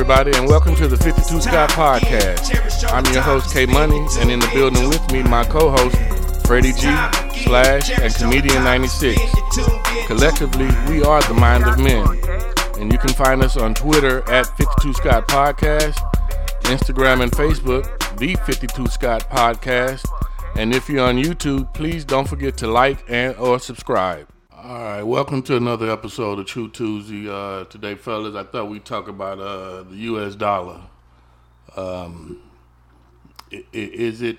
everybody, and welcome to the 52 Scott Podcast. I'm your host, K Money, and in the building with me, my co host, Freddie G, Slash, and Comedian 96. Collectively, we are the Mind of Men. And you can find us on Twitter at 52 Scott Podcast, Instagram and Facebook, The 52 Scott Podcast. And if you're on YouTube, please don't forget to like and or subscribe. All right, welcome to another episode of True Tuesday. Uh, today, fellas, I thought we'd talk about uh, the U.S. dollar. Um, is it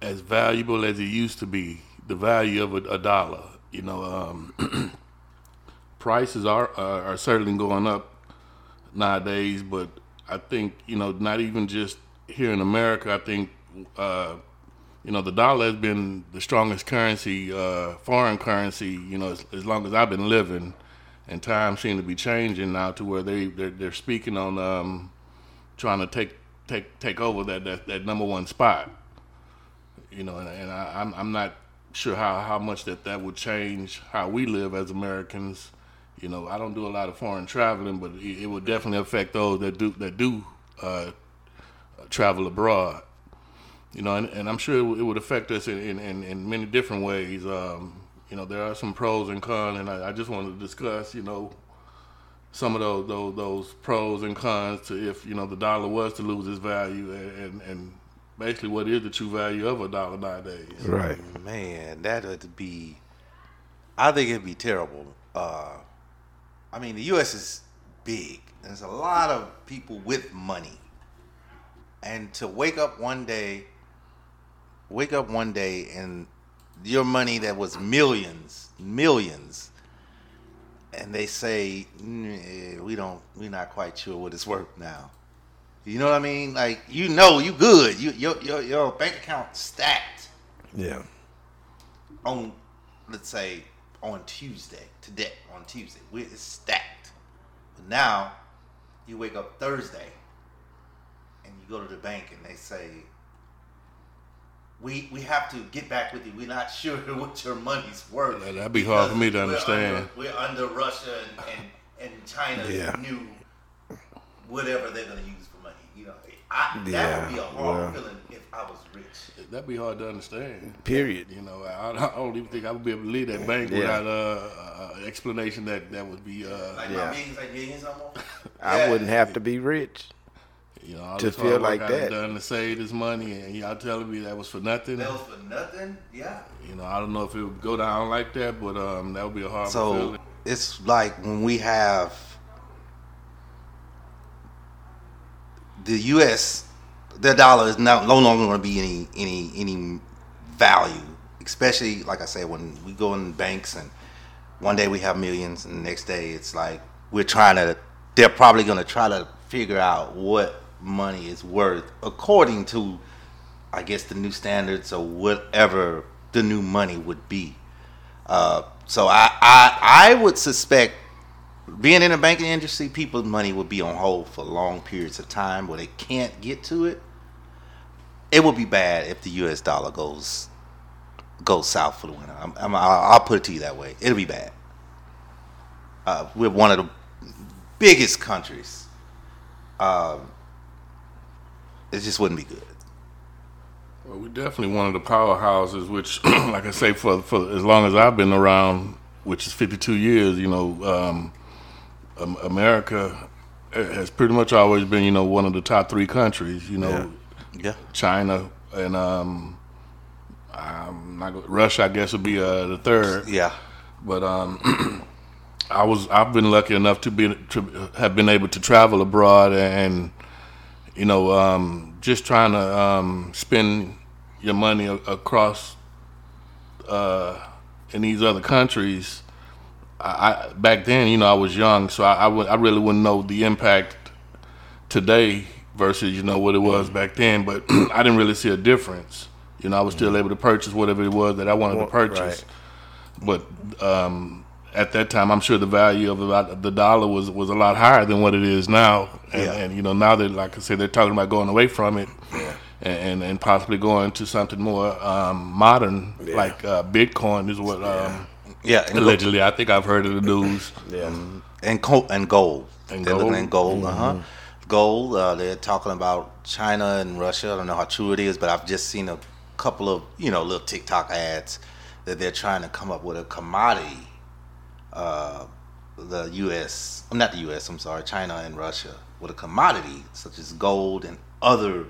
as valuable as it used to be? The value of a, a dollar, you know. Um, prices are, are are certainly going up nowadays, but I think you know not even just here in America. I think uh, you know the dollar has been the strongest currency, uh, foreign currency. You know as, as long as I've been living, and times seem to be changing now to where they they're, they're speaking on um, trying to take take take over that that, that number one spot. You know, and, and I, I'm I'm not sure how, how much that that would change how we live as Americans. You know, I don't do a lot of foreign traveling, but it, it would definitely affect those that do that do uh, travel abroad. You know, and, and I'm sure it would- it would affect us in, in, in, in many different ways. Um, you know, there are some pros and cons, and I, I just wanted to discuss, you know, some of those, those those pros and cons to if you know the dollar was to lose its value, and, and, and basically what is the true value of a dollar nowadays. Right. Man, that would be. I think it'd be terrible. Uh, I mean, the U.S. is big. There's a lot of people with money, and to wake up one day, wake up one day, and your money that was millions, millions, and they say "Mm, we don't, we're not quite sure what it's worth now. You know what I mean? Like you know, you good. You your your, your bank account stacked Yeah. on let's say on Tuesday today on Tuesday we it's stacked but now you wake up Thursday and you go to the bank and they say we we have to get back with you we're not sure what your money's worth That- that'd be hard for me to because we're understand. under- we're under Russia and and, and China's Yeah. new whatever they're gonna use for money you know I, that Yeah, would be a horrible well. feeling if I was rich That'd be hard to understand. Period. You know, I, I don't even think I would be able to leave that bank Yeah. without uh, uh, explanation that that would be, uh, like Yeah. my millions like millions no more I wouldn't have to be rich. You know, all to this feel hard work like I done that. done to save this money, and y'all telling me that was for nothing. That was for nothing. Yeah. You know, I don't know if it would go down like that, but um, that would be a hard So feeling. it's like when we have the U.S. The dollar is now no longer going to be any any any value, especially like I said when we go in banks and one day we have millions and the next day it's like we're trying to. They're probably going to try to figure out what money is worth according to I guess the new standards or whatever the new money would be. Uh, so I, I I would suspect being in the banking industry, people's money would be on hold for long periods of time where they can't get to it. It would be bad if the U.S. dollar goes goes south for the winter. I'm, I'm, I'll, I'll put it to you that way. It'll be bad. Uh, we're one of the biggest countries. Um, it just wouldn't be good. Well, we're definitely one of the powerhouses, which, like I say, for for as long as I've been around, which is 52 years, you know, um, America has pretty much always been, you know, one of the top three countries. You know, Yeah. China and um, I'm not gonna, Russia, I guess, would be uh, the third. Yeah. But um, I was I've been lucky enough to be to have been able to travel abroad and you know um, just trying to um, spend your money a- across uh, in these other countries. I, I back then, you know, I was young, so I I, really wouldn't know the impact today versus you know what it was back then. But I didn't really see a difference. You know, I was still able to purchase whatever it was that I wanted to Well, purchase. But um, at that time, I'm sure the value of about the dollar was was a lot higher than what it is now. And, Yeah. and you know, now that like I said, they're talking about going away from it. And, and, and possibly going to something more um, modern, like uh, Bitcoin, is what um, Yeah, allegedly I think I've heard of the news. Yeah. and, co- and gold. And they're looking gold? at gold. Uh huh. Gold. Uh, they're talking about China and Russia. I don't know how true it is, but I've just seen a couple of you know little TikTok ads that they're trying to come up with a commodity. Uh, the U.S. I'm not the U.S. I'm sorry, China and Russia with a commodity such as gold and other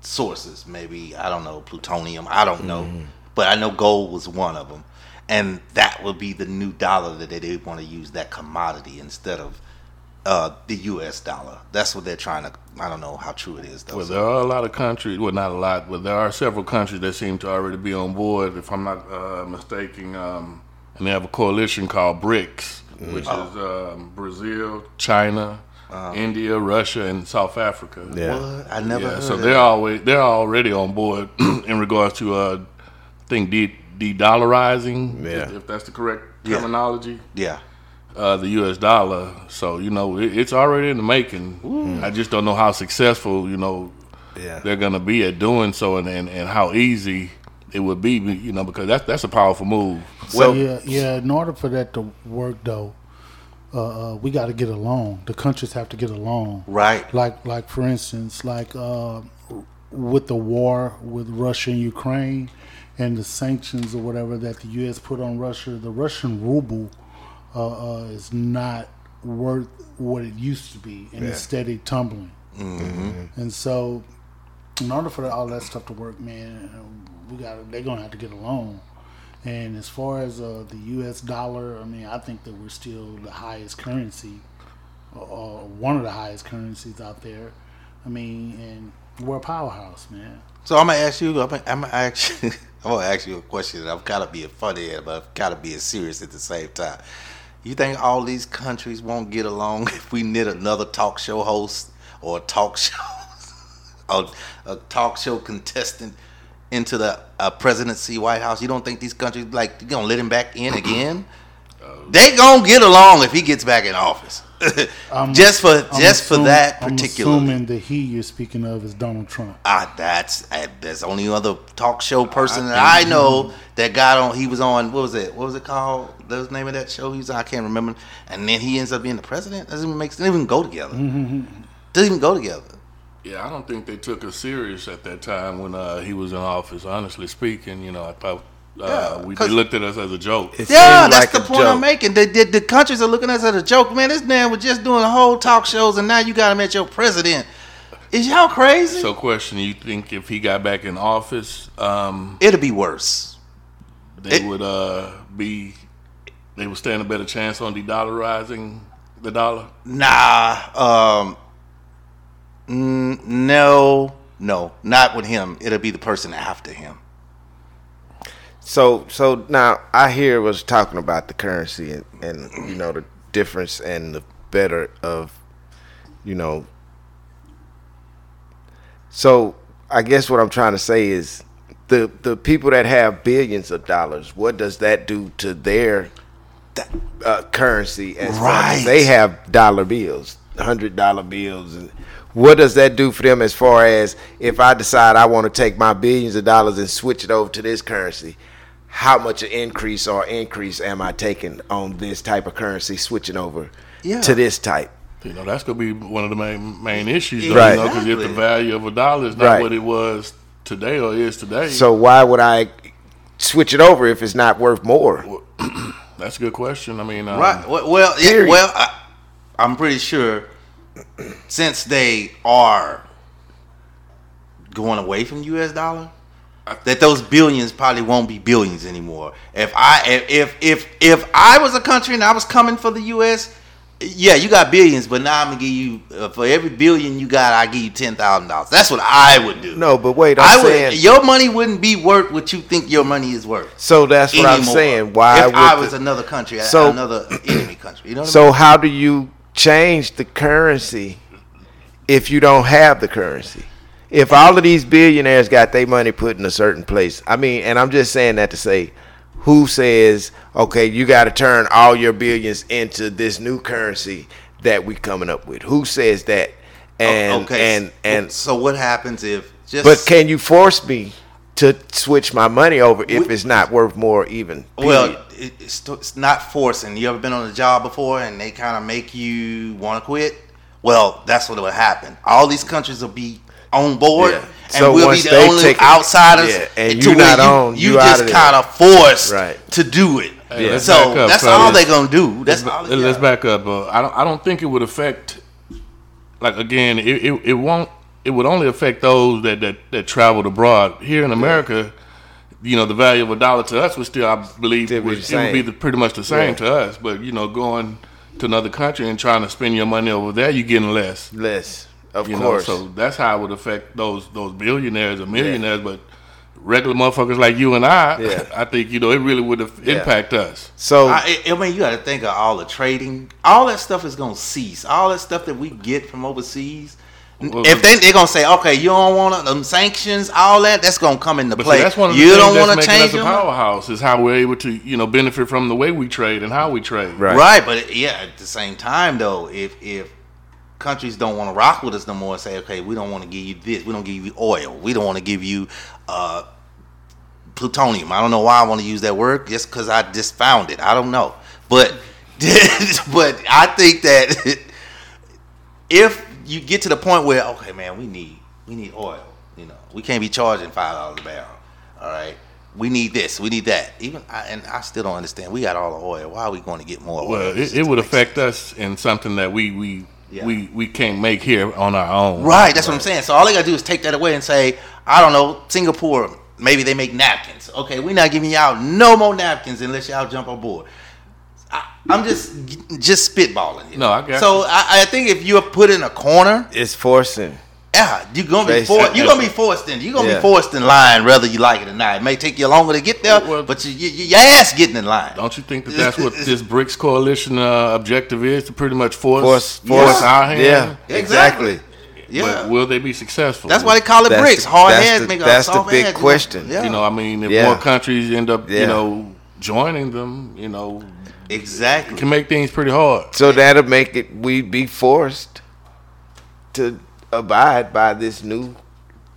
sources. Maybe I don't know plutonium. I don't know, but I know gold was one of them, and that would be the new dollar that they, they want to use that commodity instead of uh, the U.S. dollar. That's what they're trying to. I don't know how true it is though. Well, there are a lot of countries, well, not a lot, but there are several countries that seem to already be on board, if I'm not uh, mistaken. Um, and they have a coalition called BRICS, which is um, Brazil, China, India, Russia, and South Africa. Yeah. What? I never. Yeah, heard so of they're that. always they're already on board in regards to uh, I think de de-dollarizing, Yeah. if, if that's the correct terminology. Yeah. uh, the U.S. dollar. So you know, it, it's already in the making. I just don't know how successful you know Yeah. they're gonna be at doing so, and, and, and how easy it would be. You know, because that's that's a powerful move. So yeah, yeah. In order for that to work, though, uh, uh, we got to get along. The countries have to get along. Right. Like, like for instance, like uh, with the war with Russia and Ukraine, and the sanctions or whatever that the U.S. put on Russia, the Russian ruble uh, uh, is not worth what it used to be, and it's steady tumbling. And so, in order for all that stuff to work, man, we got they're gonna have to get along. And as far as uh, the U.S. dollar, I mean, I think that we're still the highest currency, or, or one of the highest currencies out there. I mean, and we're a powerhouse, man. So I'm gonna ask you. I'm gonna, I'm gonna ask you. I'm gonna ask you a question. I'm kind of being funny, but I'm kind of being serious at the same time. You think all these countries won't get along if we knit another talk show host or a talk show, a, a talk show contestant into the uh, presidency, White House? You don't think these countries like you gonna let him back in again? they gonna get along if he gets back in office. I'm- just for I'm just for assum- that I'm particular. assuming the he you're speaking of is Donald Trump. Ah, that's uh, there's only other talk show person that I know that got on. He was on what was it? What was it called? What was the name of that show? He's on, I can't remember. And then he ends up being the president. Doesn't even make doesn't even go together. Doesn't even go together. Yeah, I don't think they took us serious at that time when uh, he was in office. Honestly speaking, you know, I thought uh, Yeah, we 'cause- they looked at us as a joke. Yeah, that's like the a point I'm making. The, the, the countries are looking at us as a joke. Man, this man was just doing whole talk shows, and now you got him at your president. Is y'all crazy? So, question: You think if he got back in office, um, It'll be worse. they It- would uh, be they would stand a better chance on de-dollarizing the dollar? Nah, um, mm, no, no, not with him. It'll be the person after him. So so now I hear was talking about the currency and, and you know the difference and the better of you know so I guess what I'm trying to say is the the people that have billions of dollars, what does that do to their uh, currency as far as Right. they have dollar bills, hundred dollar bills, and what does that do for them as far as if I decide I want to take my billions of dollars and switch it over to this currency? How much an increase or increase am I taking on this type of currency switching over Yeah. to this type? You know, that's gonna be one of the main main issues, though, Right. you know, because if the value of a dollar is not Right. what it was today or is today, So why would I switch it over if it's not worth more? that's a good question. I mean, um, Right. Well, well, yeah, well I, I'm pretty sure since they are going away from U.S. dollar, that those billions probably won't be billions anymore. If I if if if, if I was a country and I was coming for the U.S., Yeah, you got billions, but now I'm gonna give you uh, for every billion you got, I give you ten thousand dollars. That's what I would do. No, but wait, I'm I saying. would. Your money wouldn't be worth what you think your money is worth. so that's what I'm saying. Why If would I the- was another country, So- another enemy country, you know what So how do you change the currency if you don't have the currency? If all of these billionaires got their money put in a certain place, I mean, and I'm just saying that to say, who says, okay, you got to turn all your billions into this new currency that we coming up with? Who says that? And okay, and and so what happens if just but can you force me to switch my money over if it's not worth more even? Well, period? it, it's, it's not forcing. You ever been on a job before and they kind of make you want to quit? Well, that's what will happen. All these countries will be on board, Yeah. and So we'll be the only take it- outsiders. Yeah, and to you where not you, on, you, you just kind of forced Right. to do it. Hey, let's so up, that's all they're gonna do. That's all. Let's, let's back up. Uh, I don't. I don't think it would affect. Like again, it, it, it won't. It would only affect those that, that that traveled abroad. Here in America, you know, the value of a dollar to us would still, I believe, Still would, the it would be the, pretty much the same Yeah. to us. But you know, going to another country and trying to spend your money over there, you're getting less. less, of You course. know, so that's how it would affect those those billionaires or millionaires. But regular motherfuckers like you and I, Yeah. I think you know it really would have Yeah. impact us. so I, I mean, you got to think of all the trading. All that stuff is gonna cease. All that stuff that we get from overseas. Well, if they they're gonna say, okay, you don't want them sanctions, all that, that's gonna come into But play. see, that's one of the you things don't want to making change us a powerhouse is how we're able to, you know, benefit from the way we trade and how we trade. Right. Right. but yeah, at the same time though, if if countries don't want to rock with us no more and say, okay, we don't want to give you this, we don't give you oil, we don't want to give you uh, plutonium. I don't know why I want to use that word, just because I just found it. I don't know, but but I think that if you get to the point where okay, man, we need we need oil. You know, we can't be charging five dollars a barrel. All right. We need this. We need that. Even I, and I still don't understand. We got all the oil. Why are we going to get more oil? Well, it, it would affect sense. us in something that we we Yeah. we we can't make here on our own. Right, that's what I'm saying. So all they gotta do is take that away and say, I don't know, Singapore, maybe they make napkins. Okay, we're not giving y'all no more napkins unless y'all jump on board. I, I'm just just spitballing. Here. No, I got So you. I, I think if you're put in a corner, it's forcing. yeah, you're gonna be forced. You're gonna be forced in. You're gonna Yeah. be forced in line, whether you like it or not. It may take you longer to get there, Well- but you, you, your ass getting in line. Don't you think that that's what this BRICS coalition uh, objective is to pretty much force Force, force force. our hand? Yeah, Exactly. exactly. Yeah, But will they be successful? that's why they call it That's bricks. the- Hard that's heads the- make a that's the soft big head, question. Yeah. You know, I mean, if Yeah. more countries end up, Yeah. you know, joining them, you know, exactly. it can make things pretty hard. So that'll make it we be forced to abide by this new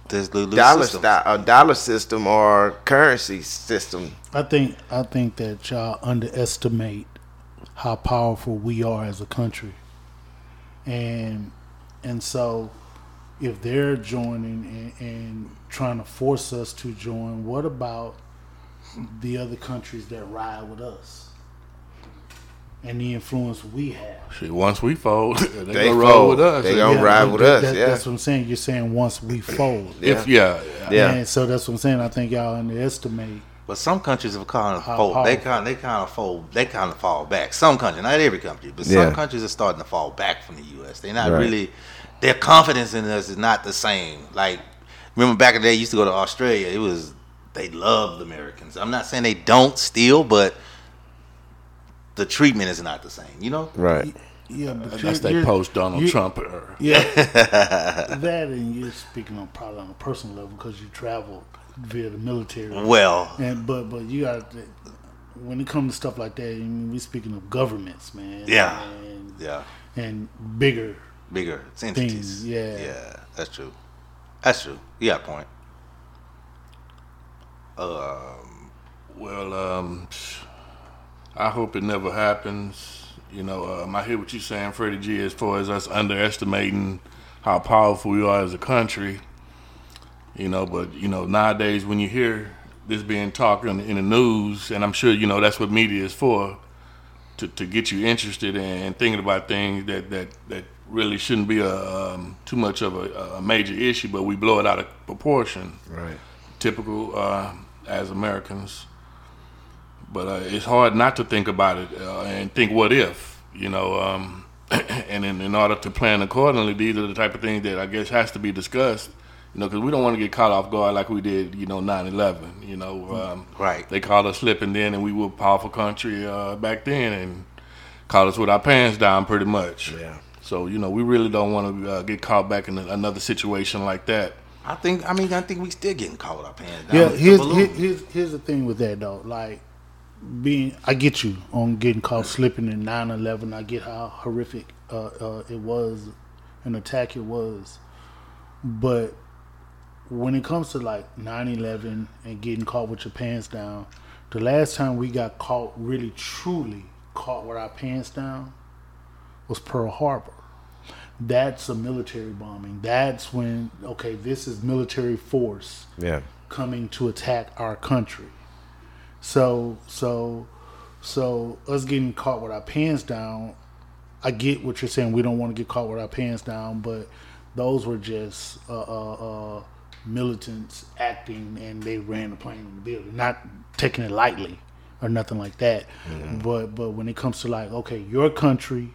There's the- the dollar systems. style, a uh, dollar system or currency system. I think I think that y'all underestimate how powerful we are as a country, and and so if they're joining and, and trying to force us to join, what about the other countries that ride with us and the influence we have? Shit, once we fold, they, They gonna roll fold. with us. They gonna ride but with that- us, that- yeah. that's what I'm saying. You're saying once we fold. If yeah, Yeah. And so that's what I'm saying. I think y'all underestimate. But some countries have kind of How fold. They kind they kind of fold. They kind of fall back. Some countries, not every country, but Yeah. some countries are starting to fall back from the U.S. They're not Right. really. Their confidence in us is not the same. Like remember back in the day, you used to go to Australia. It was they loved Americans. I'm not saying they don't still, but the treatment is not the same. You know. Right. Yeah, but that's you're- they you're- post Donald Trump. era. Yeah, that and you're speaking on probably on a personal level because you travel via the military. Well, And but but you got to- when it comes to stuff like that, I mean, we speaking of governments, man. Yeah. and, yeah, and bigger. bigger entities. Things, yeah. yeah, that's true. That's true. You got a point. Um, Well, um, I hope it never happens. You know, um, I hear what you're saying, Freddie G, as far as us underestimating how powerful we are as a country. You know, but you know, nowadays when you hear this being talked in, in the news, and I'm sure you know that's what media is for, to, to get you interested in thinking about things that that, that really shouldn't be a um, too much of a, a major issue, but we blow it out of proportion Right. typical uh, as Americans. But uh, it's hard not to think about it uh, and think, what if? You know, um, and in, in order to plan accordingly, these are the type of things that I guess has to be discussed. You know, because we don't want to get caught off guard like we did, you know, 9-11. You know, um, Right. They called us slipping then, and we were a powerful country uh, back then, and caught us with our pants down pretty much. Yeah. So you know, we really don't want to uh, get caught back in another situation like that. I think. I mean, I think we still getting caught up pants down. Yeah, here's, here- here's here's the thing with that though. Like being, I get you on getting caught slipping in 9/11. I get how horrific uh, uh, it was, an attack it was, but when it comes to like 9/11 and getting caught with your pants down, the last time we got caught really truly caught with our pants down was Pearl Harbor. That's a military bombing. That's when okay, this is military force Yeah. coming to attack our country. So so so us getting caught with our pants down, I get what you're saying. We don't want to get caught with our pants down, but those were just uh, uh, uh, militants acting, and they ran the plane in the building, not taking it lightly or nothing like that. But but when it comes to like, okay, your country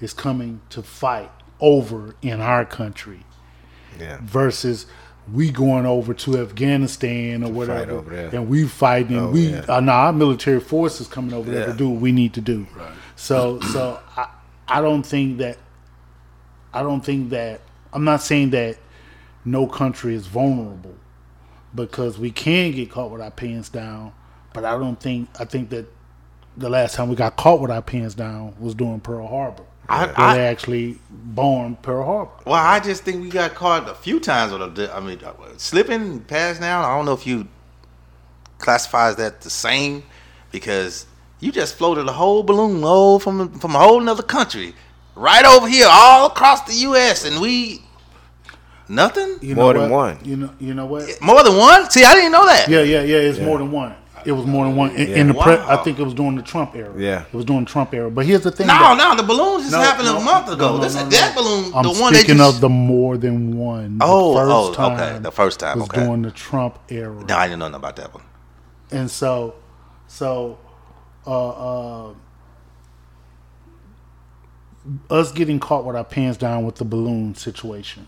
is coming to fight over in our country Yeah. versus we going over to Afghanistan or fight whatever, and we fighting. Oh, we yeah. uh, now our military forces coming over there to do what we need to do. So so I I don't think that I don't think that I'm not saying that no country is vulnerable because we can get caught with our pants down, but I don't think I think that the last time we got caught with our pants down was during Pearl Harbor. I- where I- they actually bombed Pearl Harbor. Well, I just think we got caught a few times with a, I mean, uh, slipping, pass down. I don't know if you classifies that the same because you just floated a whole balloon oh, from from a whole nother country right over here, all across the U.S. and we nothing You More know than one. You know, you know what? more than one. See, I didn't know that. Yeah, yeah, yeah. It's more than one. It was more than one in, in the. Yeah. Pre- I think it was during the Trump era. Yeah. it was during the Trump era. But here's the thing. No, that- no, the balloon just No, happened no, a month ago. no, no, This no, that no. balloon, I'm the one they speaking just. of the more than one. The Oh, first oh, okay, the first time, It was okay. during the Trump era. no, I didn't know nothing about that one. And so, so, uh, uh, us getting caught with our pants down with the balloon situation.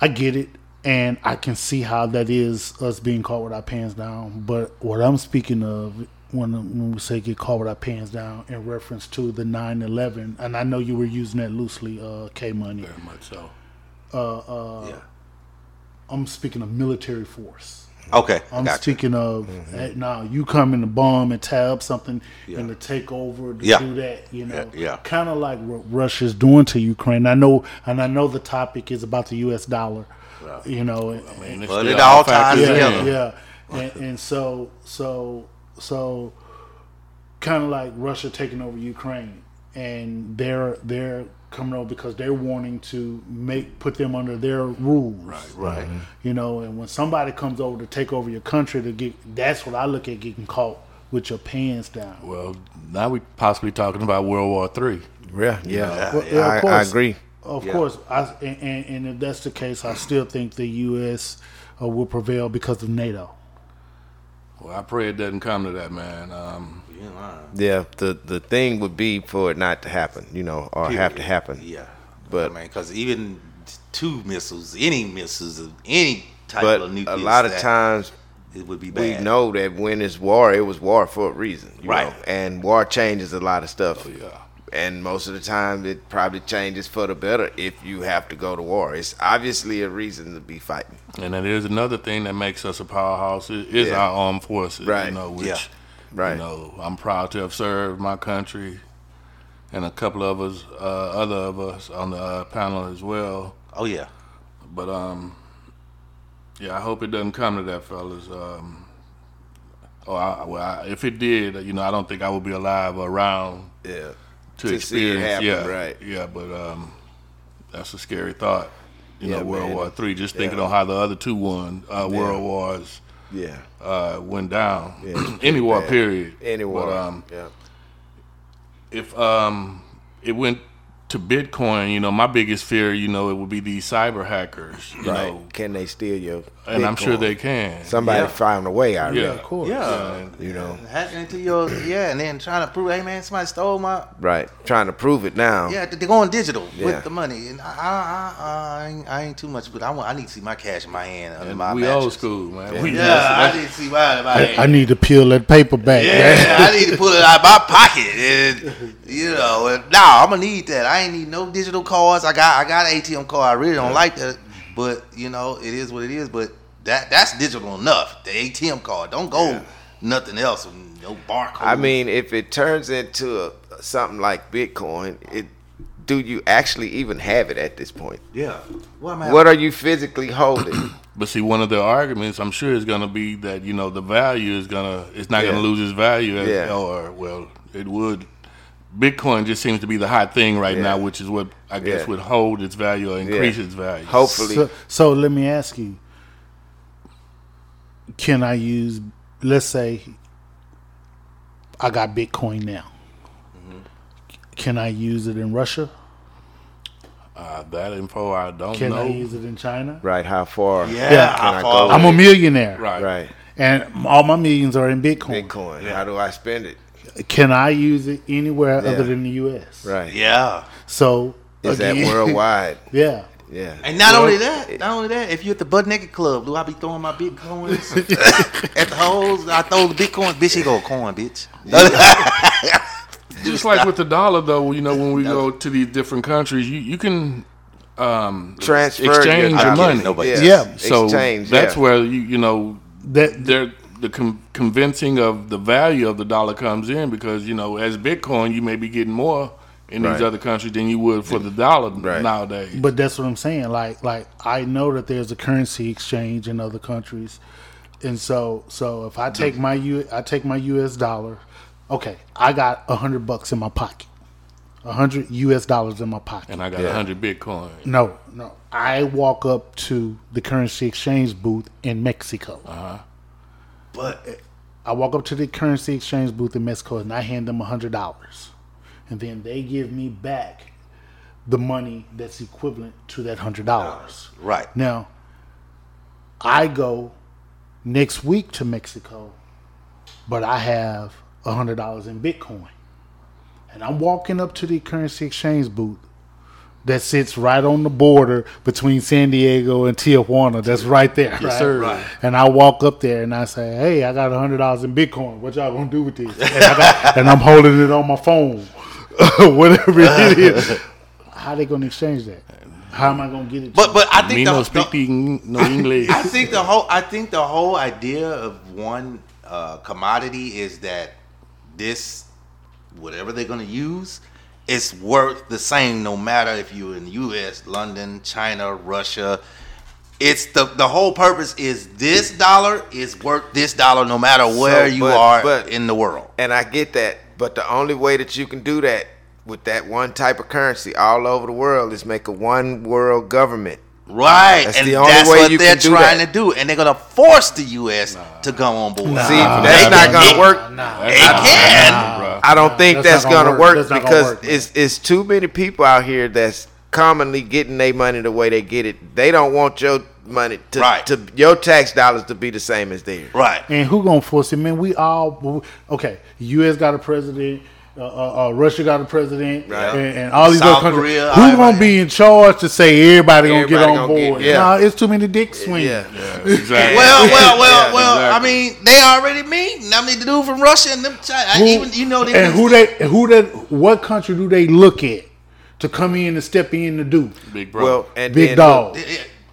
I get it, and I can see how that is us being caught with our pants down. But what I'm speaking of when, when we say get caught with our pants down in reference to the 9/11, and I know you were using that loosely, uh, K Money. Very much so. Uh, uh, yeah. I'm speaking of military force. Okay, I I'm got you. speaking of hey, now you come in to bomb and tab something and to take over to Yeah. do that, you know, Yeah, yeah. kind of like what Russia's doing to Ukraine. I know, and I know the topic is about the U.S. dollar, you know, and- I mean, it's Well, it all factors ties in. yeah, together. yeah, and, and so so so kind of like Russia taking over Ukraine, and they're they're coming over because they're wanting to make put them under their rules, right? Right. Mm-hmm. You know, and when somebody comes over to take over your country, to get that's what I look at getting caught with your pants down. Well, now we possibly talking about World War Three. Yeah. Yeah. Well, yeah, I, I agree. Of Yeah. course, I, and, and, and if that's the case, I still think the U.S. Uh, will prevail because of NATO. Well, I pray it doesn't come to that, man. Um, Yeah. The the thing would be for it not to happen, you know, or have to happen. Yeah, But- I mean, because even two missiles, any missiles, of any type But of a nuclear, lot of times it would be bad. we know that when it's war, it was war for a reason, you Right. know, and war changes a lot of stuff. yeah. And most of the time, it probably changes for the better if you have to go to war. It's obviously a reason to be fighting. And that is another thing that makes us a powerhouse is, is Yeah. our armed forces. Right. You know, which Yeah. Right. you know, I'm proud to have served my country and a couple of us, uh, other of us on the uh, panel as well. Oh yeah, But um, yeah, I hope it doesn't come to that, fellas. Um, oh, I, well, I, if it did, you know, I don't think I would be alive or around Yeah. To, To experience. happen, yeah, right. Yeah, but um, that's a scary thought. You Yeah, know, World man. War Three. Just thinking Yeah. on how the other two won uh, World Wars Yeah. uh, went down. Yeah, Any war, bad. period. Any war. But um, yeah. if um, it went to Bitcoin, you know, my biggest fear, you know, it would be these cyber hackers, you Right? know, Can they steal your? and I'm sure they can. Somebody Yeah. found a way out. Yeah. Yeah. Of course. Yeah, You know. hacking into your yeah, and then trying to prove, hey man, somebody stole my Right. Trying to prove it now. yeah. They're going digital Yeah. with the money, and I, I, I, I, ain't, I ain't too much, but I want I need to see my cash in my hand under And my we mattress. old school, man. We Yeah, I need to see mine in my I, hand. I need to peel that paper back. Yeah, I need to pull it out of my pocket, and you know, and, nah, I'm gonna need that. I ain't need no digital cards. I got, I got an ATM card. I really don't like that, but you know, it is what it is. But that, that's digital enough. The ATM card, don't go nothing else. No barcode. I mean, if it turns into a, something like Bitcoin, it do you actually even have it at this point? yeah. What am I? What are you physically holding? But see, one of the arguments I'm sure is going to be that you know the value is gonna it's not Yeah. going to lose its value, as, Yeah. or well, it would. Bitcoin just seems to be the hot thing right Yeah. now, which is what I guess Yeah. would hold its value or increase Yeah. its value. Hopefully, So, so let me ask you: Can I use? Let's say I got Bitcoin now. Can I use it in Russia? Uh, that info I don't Can know. Can I use it in China? right? How far? yeah, Yeah. how Can I far go? I'm a millionaire, right. Right. and all my millions are in Bitcoin. Bitcoin. How do I spend it? Can I use it anywhere Yeah. other than the U.S.? Right. Yeah. So Is that worldwide? Yeah. Yeah. And not Well, only that, not only that, if you at the butt naked club, do I be throwing my bitcoins at the hoes? I throw the bitcoins, bitch. He go coin, bitch. Just like with the dollar, though, you know, when we go to these different countries, you you can um, Transfer exchange your, your money. Nobody- Yeah. Yeah. So exchange. that's yeah. where you you know That they're the com- convincing of the value of the dollar comes in because you know as Bitcoin you may be getting more in Right. these other countries than you would for the dollar Right. nowadays. But that's what I'm saying. Like, like I know that there's a currency exchange in other countries, and so, so if I take my U, I take my U.S. dollar. Okay, I got a hundred bucks in my pocket, a hundred U.S. dollars in my pocket. and I got a Yeah. hundred Bitcoin. No, no. I walk up to the currency exchange booth in Mexico. Uh-huh. But I walk up to the currency exchange booth in Mexico and I hand them a hundred dollars, and then they give me back the money that's equivalent to that hundred dollars. right, Now, I go next week to Mexico, but I have a hundred dollars in Bitcoin, and I'm walking up to the currency exchange booth that sits right on the border between San Diego and Tijuana. That's right there. right? sir. Right. And I walk up there and I say, "Hey, I got a hundred dollars in Bitcoin. What y'all gonna do with this?" And, I got, and I'm holding it on my phone, whatever it is. How they gonna exchange that? How am I gonna get it? but but I think Me the, no the- speak the- no English. I think the whole I think the whole idea of one uh, commodity is that this whatever they're going to use is worth the same no matter if you're in the U.S., London, China, Russia. It's the the whole purpose is this dollar is worth this dollar no matter where So, you but- are but- in the world. And I get that, but the only way that you can do that with that one type of currency all over the world is make a one world government. Right, That's and the only that's way what you they're trying that. to do, and they're gonna force the U.S. to come on board. See, They that's can- not gonna it- work. That's It not- can. bruh. I don't think That's that's, gonna gonna, work. work, That's not gonna because work, it's it's too many people out here that's commonly getting their money the way they get it. They don't want your money to, Right. to your tax dollars to be the same as theirs. Right. And who gonna force it, man? We all okay. U.S. got a president. Uh, uh, uh, Russia got a president, Right. and, and all these South other countries. Korea, who gonna be in charge to say everybody, gonna get on gonna get- board? yeah. Nah, it's too many dick swings. Yeah. Yeah, exactly. Well, well, well, Yeah, well. exactly. I mean, they already meeting. I mean, the dude from Russia and them China. I Who- even you know they and who they who they what country do they look at to come in and step in to do? big bro. Well, and Big then dog. look,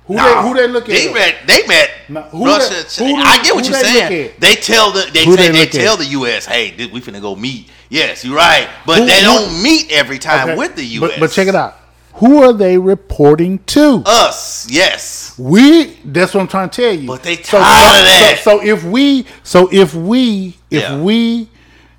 Who they who they look at? They met. They met. Now, who Russia. they- who I get what you're saying. They tell the they Who say they they, look at? tell the U.S. Hey, th- we finna go meet. Yes, you're right. But Who- they don't meet every time Okay. with the U.S. But, but check it out. Who are they reporting to? Us. Yes. We that's what I'm trying to tell you. But they so, tired of so, that. So, if we so if we if Yeah. we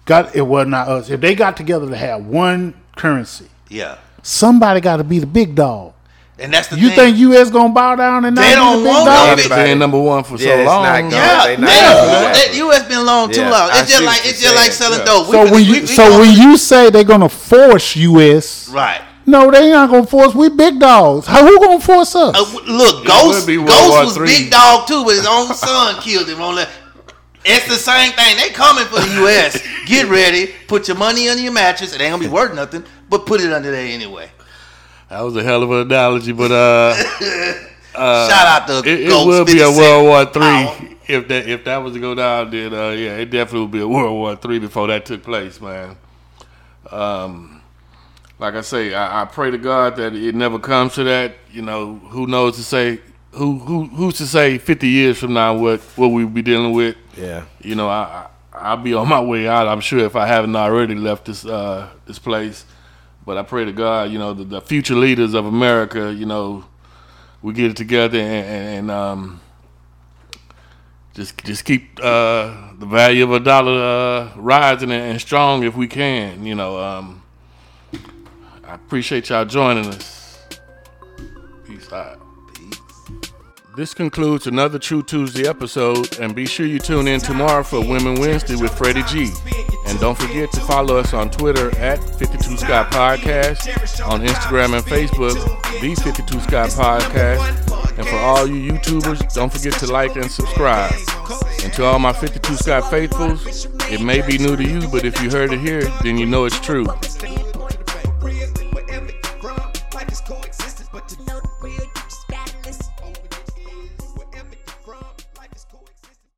got it well not us, if they got together to have one currency, Yeah. somebody gotta be the big dog. And that's the You thing. think US gonna bow down and not They don't the want dog? no They've big- been number one for Yeah, so it's long. not Yeah, They they not don't gonna do want- that. that U.S. been alone too Yeah, long. It's see just like it's just like selling Yeah. dope. So finna- when you we so gonna- when you say they're gonna force US right, No, they ain't gonna force. We big dogs. How who gonna force us? Uh, look, would Ghost, Ghost was III. big dog too, but his own son killed him on that. It's the same thing. They coming for the U.S. Get ready. Put your money under your mattress. It ain't gonna be worth nothing, but put it under there anyway. That was a hell of an analogy, but uh, Shout out to it, it will be a World War Three if that if that was to go down. Then uh, yeah, it definitely would be a World War Three before that took place, man. Um, like I say, I, I pray to God that it never comes to that. You know, who knows to say who who who's to say fifty years from now what what we be dealing with. Yeah. You know, I, I I'll be on my way out. I'm sure if I haven't already left this uh, this place. But I pray to God, you know, the, the future leaders of America, you know, we get it together and, and, um, just just keep uh, the value of a dollar uh, rising and, and strong if we can. You know, um, I appreciate y'all joining us. Peace out. Peace. This concludes another True Tuesday episode, and be sure you tune in tomorrow for Women Wednesday with Freddie G. And don't forget to follow us on Twitter at 52 Sky Podcast, on Instagram and Facebook, the 52 Sky Podcast. And for all you YouTubers, don't forget to like and subscribe. And to all my 52 Sky faithfuls, it may be new to you, but if you heard it here, then you know it's true.